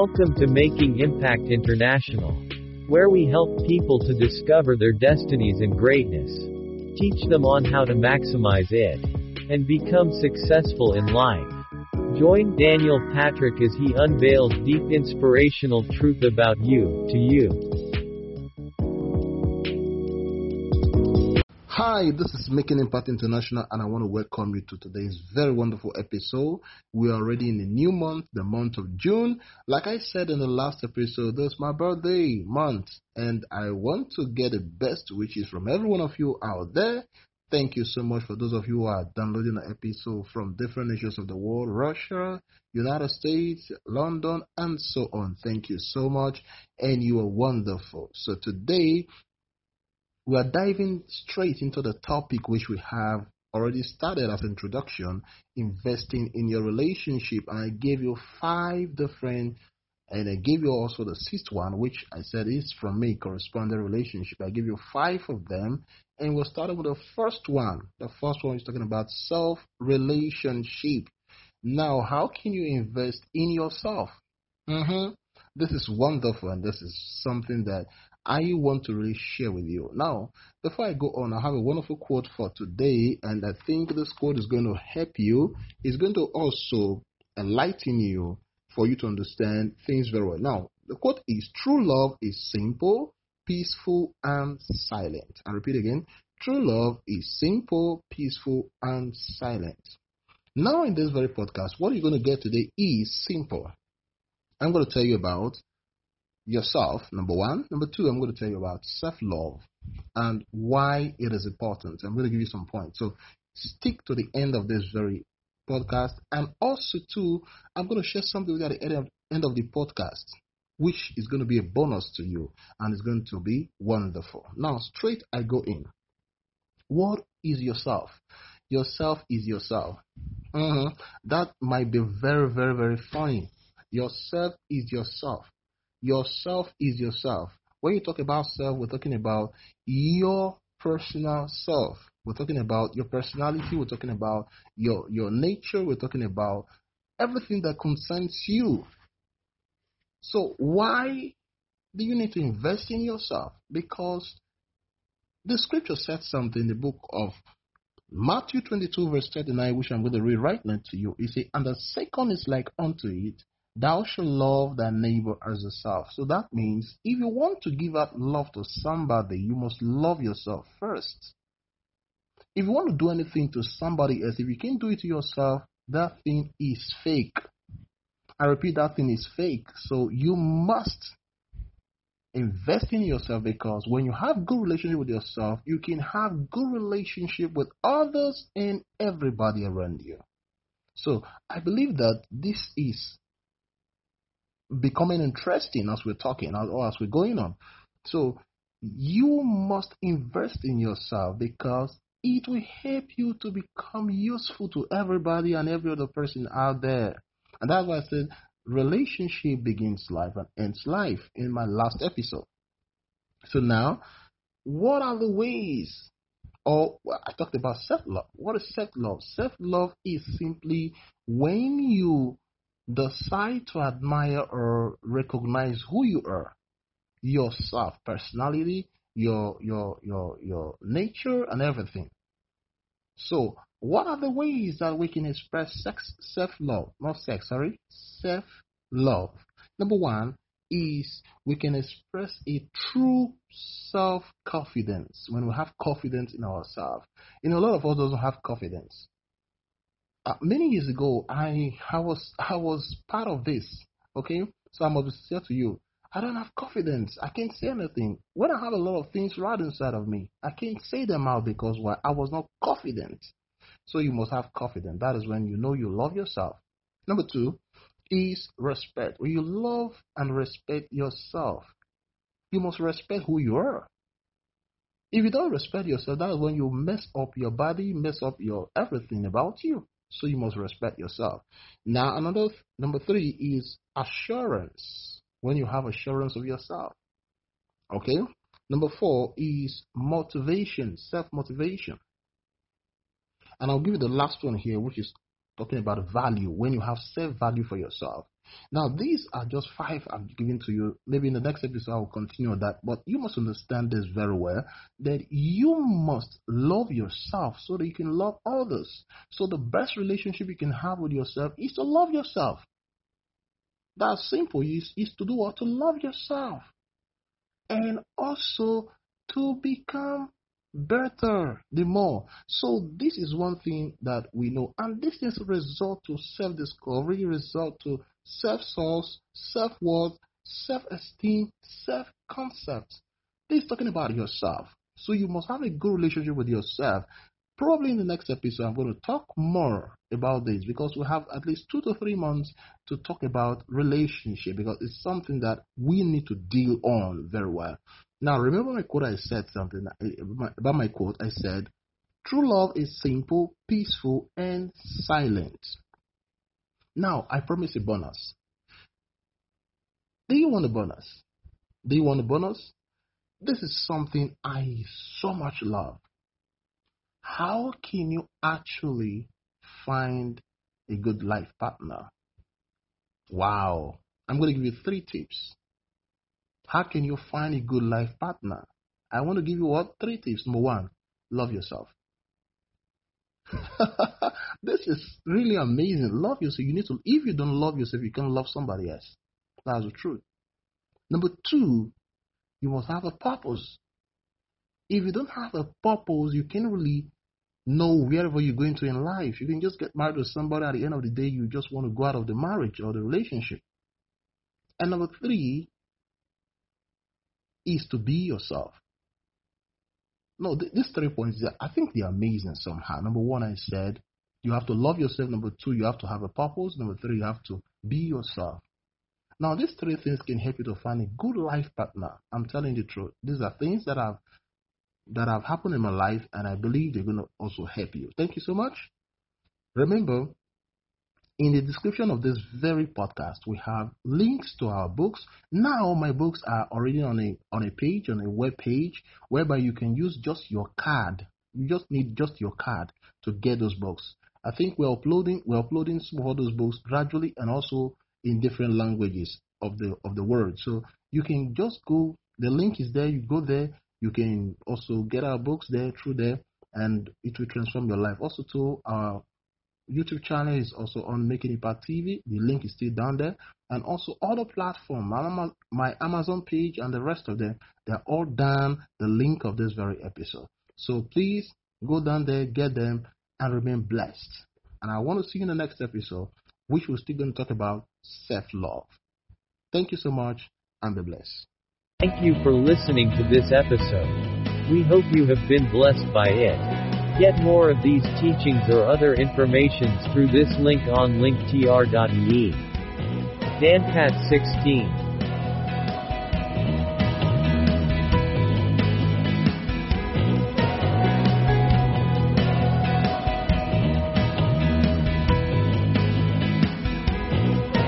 Welcome to Making Impact International, where we help people to discover their destinies and greatness, teach them on how to maximize it, and become successful in life. Join Daniel Patrick as he unveils deep inspirational truth about you, to you. Hi, this is Making Impact International, and I want to welcome you to today's very wonderful episode. We are already in a new month, the month of June. Like I said in the last episode, this is my birthday month, and I want to get the best wishes from every one of you out there. Thank you so much for those of you who are downloading the episode from different nations of the world Russia, United States, London, and so on. Thank you so much, and you are wonderful. So, today we are diving straight into the topic which we have already started as introduction investing in your relationship. And i gave you five different and i gave you also the sixth one which i said is from me corresponding relationship. I give you five of them and we'll start with the first one. The first one is talking about self relationship now how can you invest in yourself? Mm-hmm. this is wonderful and this is something that I want to really share with you. Now, before I go on, I have a wonderful quote for today, and I think this quote is going to help you. It's going to also enlighten you for you to understand things very well. Now, the quote is True love is simple, peaceful, and silent. I repeat again True love is simple, peaceful, and silent. Now, in this very podcast, what you're going to get today is simple. I'm going to tell you about yourself, number one. Number two, I'm going to tell you about self love and why it is important. I'm going to give you some points. So stick to the end of this very podcast. And also, too, I'm going to share something with you at the end of, the podcast, which is going to be a bonus to you and it's going to be wonderful. Now, straight I go in. What is yourself? Yourself is yourself. Uh-huh. That might be very, very, very funny. Yourself is yourself. Yourself is yourself. When you talk about self, we're talking about your personal self. We're talking about your personality. We're talking about your your nature. We're talking about everything that concerns you. So why do you need to invest in yourself? Because the scripture said something in the book of Matthew 22, verse 39, which I'm going to read right now to you. It says, And the second is like unto it, Thou shalt love thy neighbor as yourself. So that means if you want to give out love to somebody, you must love yourself first. If you want to do anything to somebody else, if you can't do it to yourself, that thing is fake. I repeat, that thing is fake. So you must invest in yourself because when you have good relationship with yourself, you can have good relationship with others and everybody around you. So I believe that this is becoming interesting as we're talking or as we're going on. So you must invest in yourself because it will help you to become useful to everybody and every other person out there. And that's why I said relationship begins life and ends life in my last episode. So now, what are the ways? Or well, I talked about self love. What is self love? Self love is simply when you Decide to admire or recognize who you are, yourself, personality, your your your your nature and everything. So, what are the ways that we can express sex self-love? Not sex, sorry, self-love. Number one is we can express a true self-confidence when we have confidence in ourselves. You know, a lot of us don't have confidence uh, many years ago, I I was I was part of this. Okay, so I'm going to say to you, I don't have confidence. I can't say anything. When I have a lot of things right inside of me, I can't say them out because why? I was not confident. So you must have confidence. That is when you know you love yourself. Number two is respect. When you love and respect yourself, you must respect who you are. If you don't respect yourself, that is when you mess up your body, mess up your everything about you. So you must respect yourself. Now, another number three is assurance. When you have assurance of yourself. Okay. Number four is motivation, self motivation. And I'll give you the last one here, which is talking about value. When you have self value for yourself, Now, these are just five I've given to you. Maybe in the next episode I'll continue on that. But you must understand this very well that you must love yourself so that you can love others. So the best relationship you can have with yourself is to love yourself. That's simple. Is, is to do what? To love yourself. And also to become better the more. So this is one thing that we know. And this is a result to self-discovery, result to self-source, self-worth, self-esteem, self-concept. This is talking about yourself. So you must have a good relationship with yourself. Probably in the next episode, I'm going to talk more about this because we have at least two to three months to talk about relationship because it's something that we need to deal on very well. Now, remember my quote? I said something about my quote. I said, True love is simple, peaceful, and silent. Now, I promise a bonus. Do you want a bonus? Do you want a bonus? This is something I so much love. How can you actually find a good life partner? Wow. I'm going to give you three tips. How can you find a good life partner? I want to give you what? Three tips. Number one, love yourself. this is really amazing. Love yourself. You need to, if you don't love yourself, you can't love somebody else. That's the truth. Number two, you must have a purpose. If you don't have a purpose, you can't really know wherever you're going to in life. You can just get married to somebody at the end of the day, you just want to go out of the marriage or the relationship. And number three, is to be yourself. No, th- these three points, I think they're amazing somehow. Number one, I said you have to love yourself. Number two, you have to have a purpose. Number three, you have to be yourself. Now, these three things can help you to find a good life partner. I'm telling you the truth. These are things that have that have happened in my life, and I believe they're going to also help you. Thank you so much. Remember, in the description of this very podcast, we have links to our books. Now, my books are already on a on a page, on a web page, whereby you can use just your card. You just need just your card to get those books. I think we're uploading we're uploading some of those books gradually and also in different languages of the of the world. So you can just go. The link is there. You go there. You can also get our books there through there, and it will transform your life. Also, to our YouTube channel is also on Making Impact TV. The link is still down there. And also other platform, my Amazon page and the rest of them, they're all down the link of this very episode. So please go down there, get them, and remain blessed. And I want to see you in the next episode, which we're still going to talk about self-love. Thank you so much, and be blessed. Thank you for listening to this episode. We hope you have been blessed by it. Get more of these teachings or other informations through this link on linktr.ee. DanPat 16